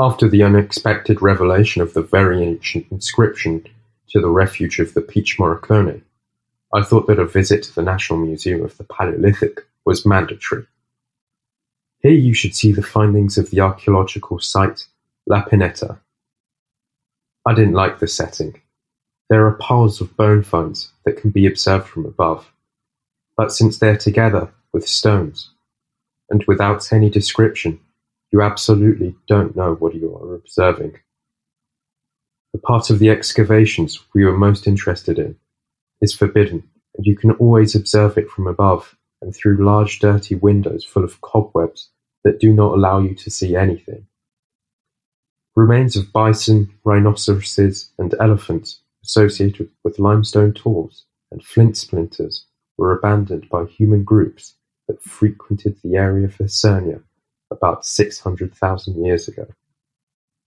After the unexpected revelation of the very ancient inscription to the refuge of the Pic Morricone, I thought that a visit to the National Museum of the Paleolithic was mandatory. Here you should see the findings of the archaeological site La Pineta. I didn't like the setting. There are piles of bone finds that can be observed from above, but since they're together with stones, and without any description, you absolutely don't know what you are observing. The part of the excavations we were most interested in is forbidden, and you can always observe it from above and through large dirty windows full of cobwebs that do not allow you to see anything. Remains of bison, rhinoceroses, and elephants associated with limestone tools and flint splinters were abandoned by human groups that frequented the area of Isernia about six hundred thousand years ago.